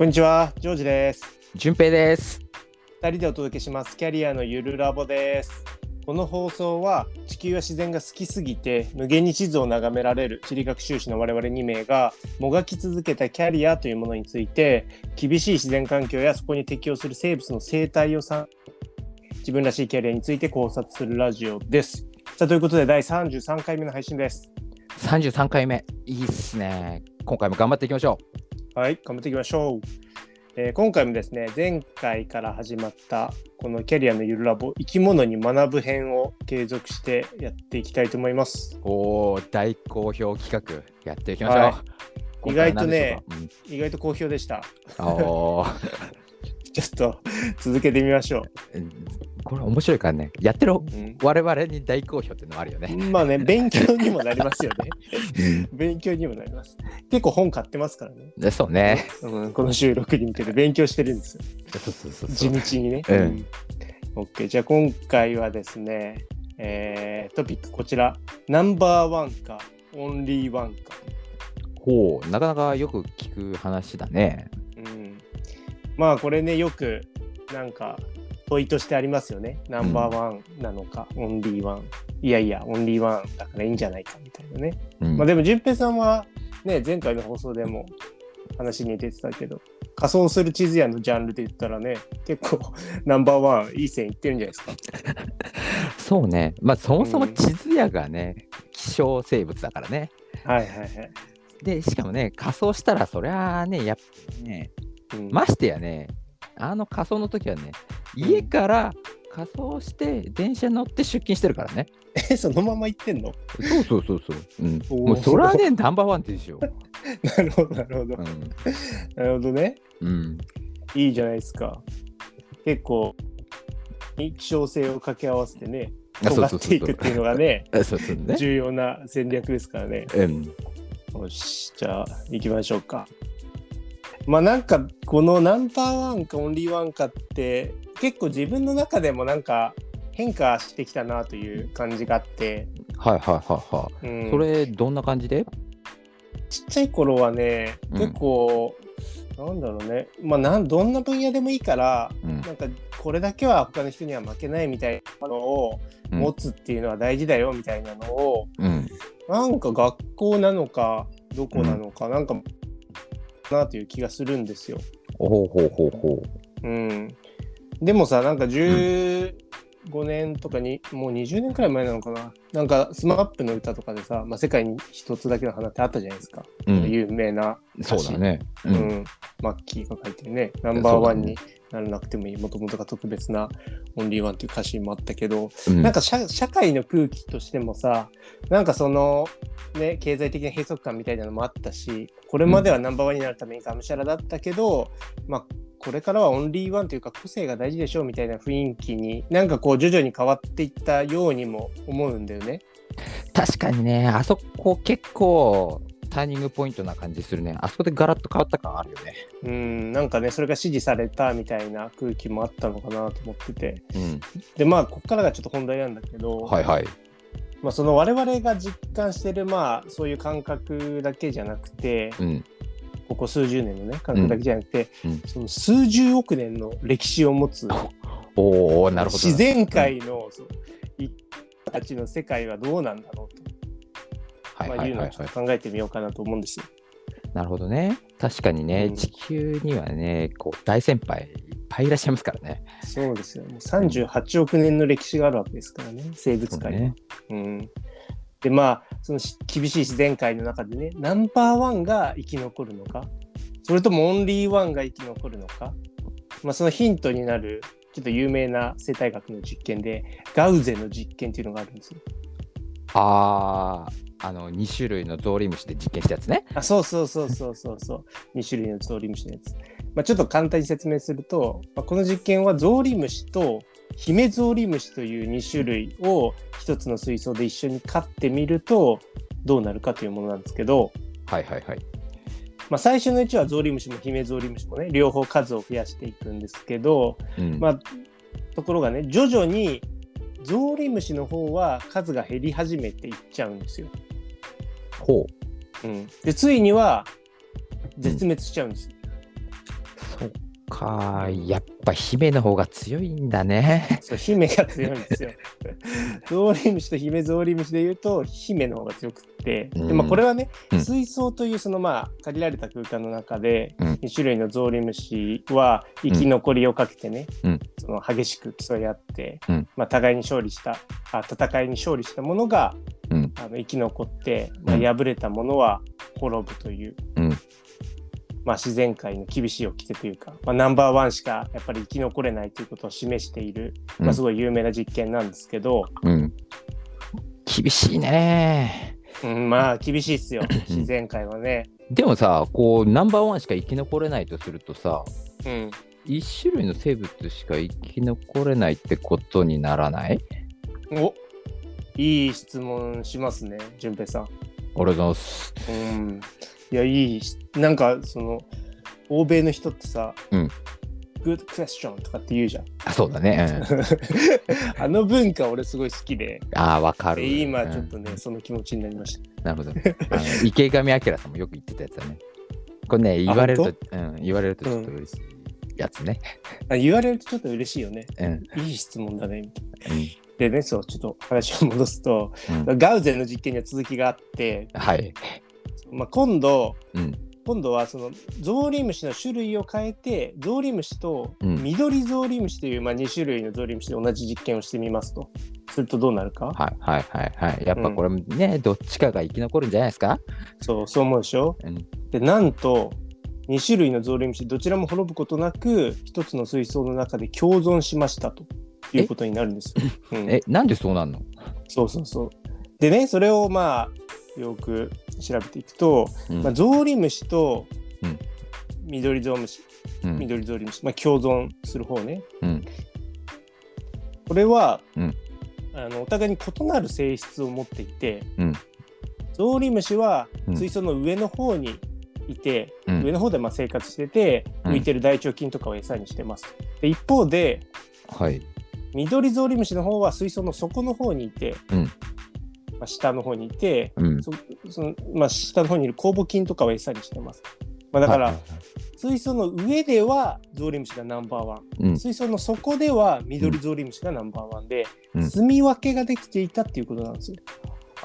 こんにちは、ジョージです。順平です。二人でお届けします。キャリアのゆるラボです。この放送は地球や自然が好きすぎて無限に地図を眺められる地理学習士の我々2名がもがき続けたキャリアというものについて厳しい自然環境やそこに適応する生物の生態をさ自分らしいキャリアについて考察するラジオです。さあということで第33回目の配信です。33回目。いいっすね。今回も頑張っていきましょはい、頑張っていきましょう。えー今回もですね、前回から始まったこのキャリアのゆるラボ生き物に学ぶ編を継続してやっていきたいと思います。う。おお、大好評企画やっていきましょう。はい今回は何でしょうか？意外と好評でした。ちょっと続けてみましょうんこれ面白いからね。やってるう。うん我々に大好評っていうのもあるよね。まあね、勉強にもなりますよね。勉強にもなります。結構本買ってますからね。でそうね。うん、この収録に向けて勉強してるんですよ。そうそうそう地。道にね。うん。OK。じゃあ今回はですね、えートピックこちら。ナンバーワンか、オンリーワンか。ほう、なかなかよく聞く話だね。うん。まあこれね、よくなんか問いとしてありますよね。ナンバーワンなのか、オンリーワン。いやいや、オンリーワンだからいいんじゃないかみたいなね。うんまあでも、淳平さんはね、前回の放送でも話に出てたけど、仮想する地図やのジャンルで言ったらね、結構 ナンバーワンいい線いってるんじゃないですか。そうね。まあそもそもうん地図屋がね、希少生物だからね。はいはいはい。で、しかもね、仮装したらそりゃあね、やっぱね、うんましてやね、あの仮装の時はね、家から仮装して電車乗って出勤してるからね。え、そのまま行ってんの？そうそうそうそう。うん、もうそれはね、ナンバーワンでしょ。なるほど、なるほど。うなるほどね。ん。うん。いいじゃないですか。結構、希少性を掛け合わせてね、あ尖っていくっていうのが ね。重要な戦略ですからね。うん。よし、じゃあ行きましょうか。まあなんかこのナンバーワンかオンリーワンかって結構自分の中でもなんか変化してきたなという感じがあって、はいはいはいはうん。い。それ、どんな感じで？ちっちゃい頃はねうん。結構、なんだろうね。まあなんどんな分野でもいいからうん。なんかこれだけは他の人には負けないみたいなのをうん。持つっていうのは大事だよみたいなのを、うん。なんか学校なのかどこなのか、なんかなという気がするんですよ。ほうほうほうほうん、でもさなんか15年とかに、もう20年くらい前なのかななんか SMAP の歌とかでさ、まあ、世界に一つだけの花ってあったじゃないですか、う。うん。有名なそうだね。ううんん。マッキーが書いてるねナンバーワンにならなくてもいいもともとが特別なオンリーワンっていう歌詞もあったけど、うん。なんか社社会の空気としてもさなんかそのね経済的な閉塞感みたいなのもあったしこれまではナンバーワンになるためにがむしゃらだったけど、まあこれからはオンリーワンというか個性が大事でしょうみたいな雰囲気になんかこう徐々に変わっていったようにも思うんだよね。確かにね、あそこ結構ターニングポイントな感じするね。あそこでガラッと変わった感あるよね。うんなんかねそれが支持されたみたいな空気もあったのかなと思っててうん。でまあここからがちょっと本題なんだけど、はいはい。まあ、その我々が実感してるまあそういう感覚だけじゃなくてうん。ここ数十年のね感覚だけじゃなくて、うんその数十億年の歴史を持つ おおなるほど。自然界の、そう生き物たちの世界はどうなんだろうと、はいまあ、いうのをちょっと考えてみようかなと思うんですよ。なるほどね。確かにね、うん地球にはね、こう大先輩いっぱいいらっしゃいますからね。そうですよね。38億年の歴史があるわけですからね生物界ね。うん、でまあそのし厳しい自然界の中でねナンバーワンが生き残るのかそれともオンリーワンが生き残るのか、まあ、そのヒントになるちょっと有名な生態学の実験でガウゼの実験っていうのがあるんですよ。ああ、あの2種類のゾウリムシで実験したやつね。あそうそうそうそうそうそう 2種類のゾウリムシのやつ。まあ、ちょっと簡単に説明すると、まあ、この実験はゾウリムシとヒメゾウリムシという2種類を一つの水槽で一緒に飼ってみるとどうなるかというものなんですけど、はいはいはい。まあ、最初のうちはゾウリムシもヒメゾウリムシもね両方数を増やしていくんですけど、うんまあ、ところがね徐々にゾウリムシの方は数が減り始めていっちゃうんですよ。ほう。ん、でついには絶滅しちゃうんです。よ。か、やっぱ姫の方が強いんだね。そう姫が強いんですよ。ゾウリムシと姫ゾウリムシで言うと姫の方が強くって、でまあ、これはね、うん。水槽というそのまあ限られた空間の中で、うん。2種類のゾウリムシは生き残りをかけてね、うん。その激しく競い合って、うん。まあ、互いに勝利したあ戦いに勝利したものが、うん。あの生き残って、まあ、うん。敗れたものは滅ぶという、うんまあ、自然界の厳しい掟というか、まあ、ナンバーワンしかやっぱり生き残れないということを示している、うんまあ、すごい有名な実験なんですけど、うん。厳しいね。うん、まあ厳しいっすよ 自然界はね。でもさ、こう、ナンバーワンしか生き残れないとするとさ、うん、一種類の生物しか生き残れないってことにならない？おいい質問しますね淳平さん。俺のす、うん、いやいいしなんかその欧米の人ってさ「うん Good question」とかって言うじゃん。あ、そうだね。うん、あの文化俺すごい好きでああ、わかる。で今ちょっうんとね、その気持ちになりました。なるほど。あの池上彰さんもよく言ってたやつだね。これね、言われると、うん、言われるとちょっと嬉しいやつね。あ言われるとちょっと嬉しいよね。うん。いい質問だねみたいな。うんでねそうちょっと話を戻すとうんガウゼンの実験には続きがあって、はい。まあ、今度うん。今度はそのゾウリムシの種類を変えてゾウリムシとうん緑ゾウリムシという、まあ、2種類のゾウリムシで同じ実験をしてみますとするとどうなるか？はいはいはいはい。やっぱこれね、どっちかが生き残るんじゃないですか？そうそう思うでしょ？うん。でなんと2種類のゾウリムシどちらも滅ぶことなく一つの水槽の中で共存しましたということになるんですよ。うんえ、なんでそうなんの？そうそうそう。でねそれをまあよく調べていくと、うん。まあ、ゾウリムシとうん。緑ゾウムシ、うん。緑ゾウリムシ、まあ、共存する方ね。うん。これは、うん。あのお互いに異なる性質を持っていて、うん。ゾウリムシはうん。水槽の上の方にいて、うん。上の方でまあ生活しててうん。浮いてる大腸菌とかを餌にしてます。で一方ではい。緑ゾウリムシの方は水槽の底の方にいて、うんまあ、下の方にいて、うん。そそのまあ、下の方にいる酵母菌とかを餌にしてます。まあ、だから、水槽の上ではゾウリムシがナンバーワン、うん水槽の底では緑ゾウリムシがナンバーワンで、うん住み分けができていたっていうことなんですよ。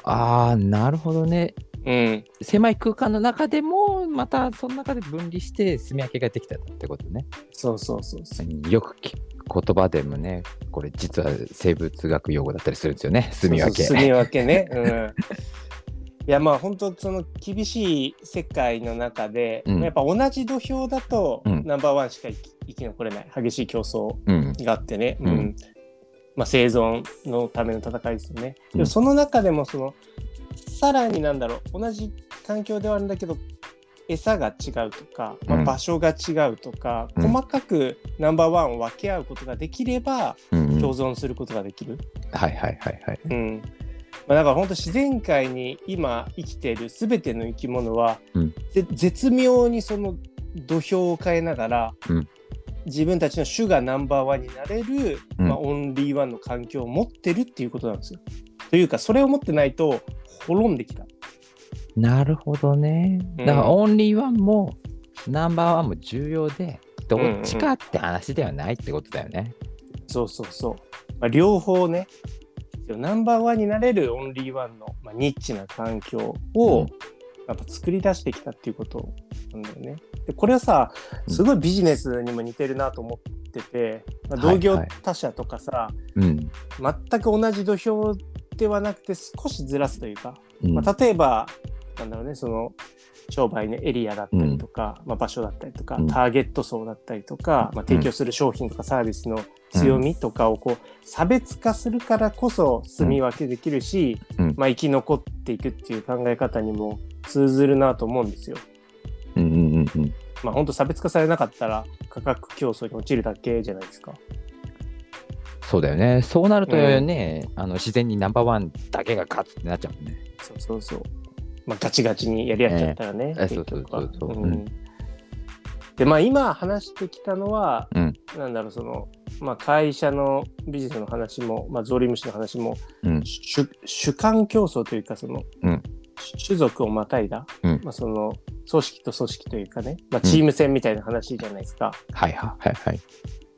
ああ、なるほどね。うん、狭い空間の中でも、またその中で分離して、住み分けができたってことね。そうそうそうそう。うんよく聞く言葉でもね、これ実は生物学用語だったりするんですよね。住み分け。そうそう住み分けね。うんいやまあ本当その厳しい世界の中で、うんやっぱ同じ土俵だと、うんナンバーワンしか生き残れない激しい競争うん。があってね、うんまあ、生存のための戦いですよね。うんでもその中でもそのさらになんだろう同じ環境ではあるんだけど餌が違うとか、まあ、うん場所が違うとか、うん細かくナンバーワンを分け合うことができれば共存することができる。はいはいはいはい。うんまあ、だから本当自然界に今生きている全ての生き物は、うんぜ絶妙にその土俵を変えながら、うん自分たちの種がナンバーワンになれる、うんまあ、オンリーワンの環境を持ってるっていうことなんですよ。というかそれを持ってないと滅んできた。なるほどね。うんだからオンリーワンもナンバーワンも重要で、どっちかって話ではないってことだよね。そうそうそう。まあ、両方ねナンバーワンになれるオンリーワンの、まあ、ニッチな環境を、うんやっぱ作り出してきたっていうことなんだよね。でこれはさすごいビジネスにも似てるなと思ってて、まあ、同業はいはい他社とかさ、うん。全く同じ土俵ではなくて少しずらすというか、うんまあ、例えばなんだろうねその商売のエリアだったりとか、まあ、場所だったりとか、うんターゲット層だったりとか、まあ、提供する商品とかサービスの強みとかをこう差別化するからこそ住み分けできるし、うんまあ、生き残っていくっていう考え方にも通ずるなと思うんですよ。うんうんうんうん。まあ本当差別化されなかったら価格競争に落ちるだけじゃないですか。そうだよね。そうなるとね、あの自然にナンバーワンだけが勝つってなっちゃうもんね。そうそうそう。まあガチガチにやり合っちゃったらね。ええ。結局は。そうそうそうそう。うん。うん。でまあ今話してきたのは、うん。なんだろうその、まあ、会社のビジネスの話も、まあ、ゾウリムシの話も、うん。主主観競争というかその、うん。種族をまたいだ、うん。まあ、その組織と組織というかね、まあ、チーム戦みたいな話じゃないですか。はいはいはいはい。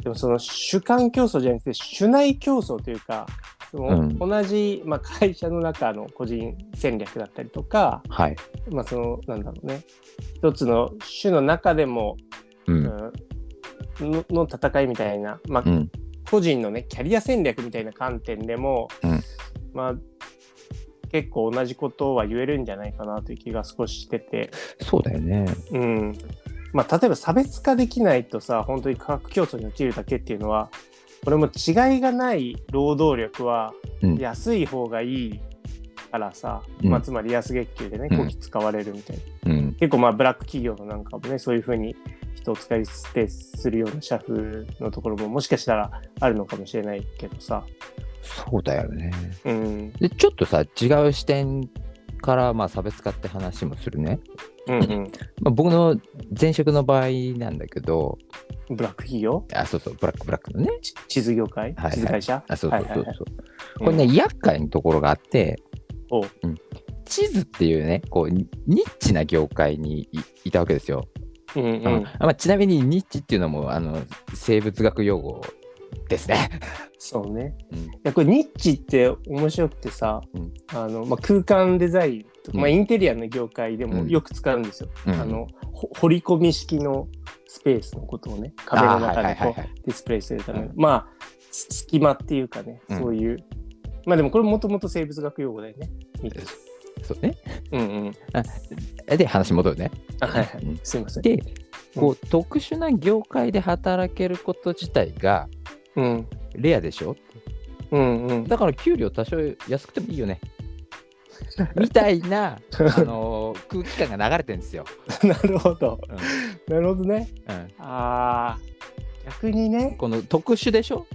でもその主観競争じゃなくて主内競争というかそのうん同じ、まあ、会社の中の個人戦略だったりとか、はい。まあ、そのなんだろうね一つの種の中でも、う。うんんのの戦いみたいな、まあう、ん。個人のねキャリア戦略みたいな観点でも、うんまあ結構同じことは言えるんじゃないかなという気が少ししてて、そうだよね。うんまあ、例えば差別化できないとさ本当に価格競争に陥るだけっていうのはこれも違いがない労働力はうん安い方がいいからさ、うんまあ、つまり安月給でねうんこき使われるみたいな、うん。結構まあブラック企業のなんかもねそういうふうに人を使い捨てするような社風のところももしかしたらあるのかもしれないけどさ、そうだよね。うん、で、ちょっとさ、違う視点から、まあ、差別化って話もするね。うんうん。まあ、僕の前職の場合なんだけど、ブラック企業？あ、そうそう、ブラックブラックのね。ち地図業界、はいはい。地図会社？あ、そうそうそうそう。はい。はいはいこれね、厄介なところがあって、お。う地図っていうね、こう、ニニッチな業界にいいたわけですよ。うん。うん。あまあ、ちなみにニッチっていうのも、あの、生物学用語ですね。そうね。うん。いやこれニッチって面白くてさ、うん。あのまあ、空間デザインまあ、インテリアの業界でもよく使うんですよ。うんあのほ掘り込み式のスペースのことをね壁の中でこうディスプレイするための、うんまあす隙間っていうかね、うんそういうまあでもこれもともと生物学用語だよね。そうね。うんうん。で、話戻るね。あはいはい。うんすいません。で、こう、特殊な業界で働けること自体がうんレアでしょ？うんうん。だから給料多少安くてもいいよね。みたいな、あのー空気感が流れてるんですよ。なるほど。うんなるほどね。うんああ逆にね。この特殊でしょ？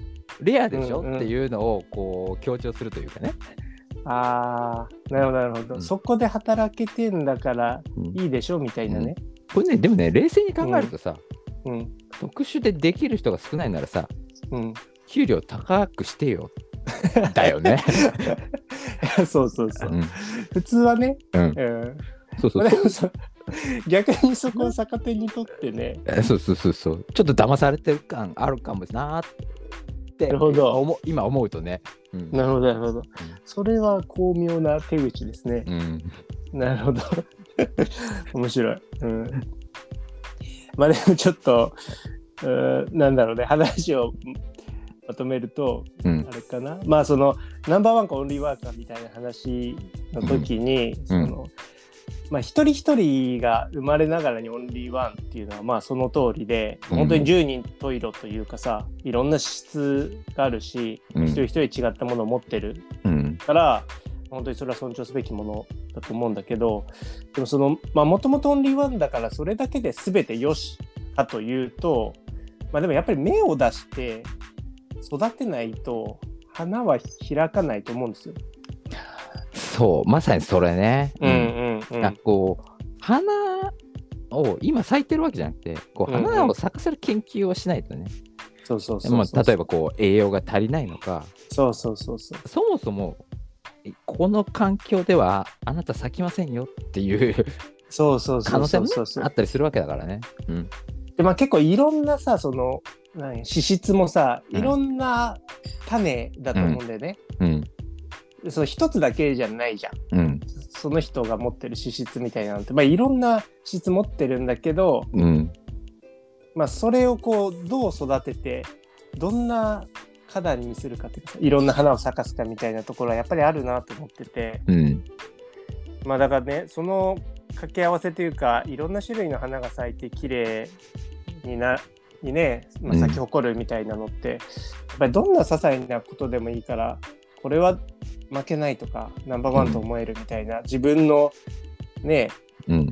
レアでしょ、うんうんっていうのをこう強調するというかね。ああなるほどなるほど、うんそこで働けてんだからうんいいでしょ？みたいなね。これね、でもね、冷静に考えるとさ、うん特殊でできる人が少ないならさ、うん。給料高くしてよ。だよね。そうそうそうう。ん。普通はね、うん。うん、そうそう 逆にそこを逆手にとってね、えそうそうそうそう。ちょっと騙されてる感あるかもなーって。なるほど思う今思うとね。うん。なるほどなるほど。それは巧妙な手口ですね。うん。なるほど。面白い。うん。まあでもちょっと、うんなんだろうね、話をまとめると、うんあ。れかなまあそのナンバーワンかオンリーワーカーみたいな話の時に、そのまあ一人一人が生まれながらにオンリーワンっていうのはまあその通りで、うん本当に10人十色というかさいろんな資質があるし、うん一人一人違ったものを持ってるうん。から本当にそれは尊重すべきものだと思うんだけどでもそのまあもともとオンリーワンだからそれだけで全てよしかというとまあでもやっぱり芽を出して育てないと花は開かないと思うんですよ。そう、まさにそれね。うん。うん。あこう花を今咲いてるわけじゃなくてこううんうん花を咲かせる研究をしないとね、そうそうそう例えばこう栄養が足りないのか。そうそうそうそう。そもそもえこの環境ではあなた咲きませんよっていうそうそうそう可能性もあったりするわけだからね。うんでまあ結構いろんなさその何脂質もさうん。いろんな種だと思うんだよね。うん。でその一つだけじゃないじゃん。うん。その人が持ってる脂質みたいなのって、まあ、いろんな脂質持ってるんだけど、うん。まあ、それをこうどう育ててどんな花壇にするかっていうかさいろんな花を咲かすかみたいなところはやっぱりあるなと思ってて。うんまあだからねその掛け合わせというかいろんな種類の花が咲いて綺麗になにね、まあ、うん。咲き誇るみたいなのって、やっぱりどんな些細なことでもいいからこれは負けないとかナンバーワンと思えるみたいな、自分のねうん。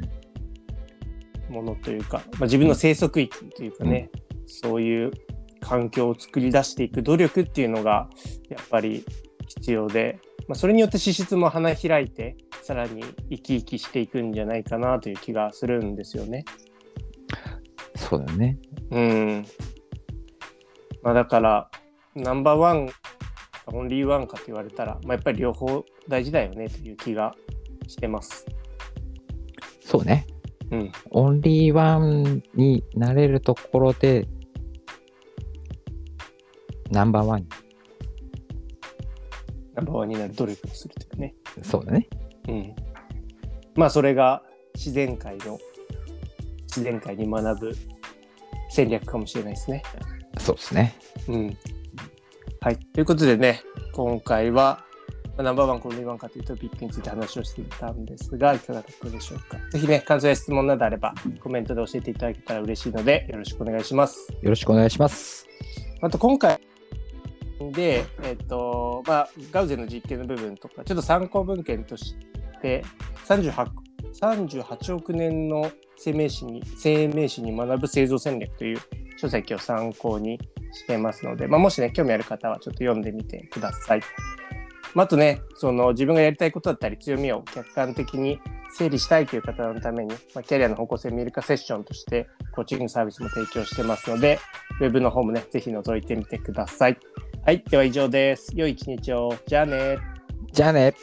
ものというか、まあ、自分の生息域というかね、そういう環境を作り出していく努力っていうのがやっぱり必要で、まあ、それによって脂質も花開いてさらに生き生きしていくんじゃないかなという気がするんですよね。そうだね。うん。まあだからナンバーワンオンリーワンかと言われたら、まあ、やっぱり両方大事だよねという気がしてます。そうね。うん。オンリーワンになれるところで、ナンバーワン。ナンバーワンになる努力をするというね。そうだね。うん。まあそれが自然界の自然界に学ぶ戦略かもしれないですね。そうですね。うん。はい。ということでね、今回は、まあナンバーワン、コンビワンかというトピックについて話をしてみたんですが、いかがだったでしょうか。ぜひね、感想や質問などあれば、コメントで教えていただけたら嬉しいので、よろしくお願いします。よろしくお願いします。あと今回で、えっと、まあ、ガウゼの実験の部分とか、ちょっと参考文献として、38, 38億年の生命史に生命史に学ぶ製造戦略という書籍を参考にしてますので、まあ、もしね、興味ある方はちょっと読んでみてください。まあ、あとね、その自分がやりたいことだったり強みを客観的に整理したいという方のために、まあ、キャリアの方向性見える化セッションとしてコーチングサービスも提供してますので、ウェブの方もね、ぜひ覗いてみてください。はい、では以上です。良い一日を。じゃあね。じゃあね。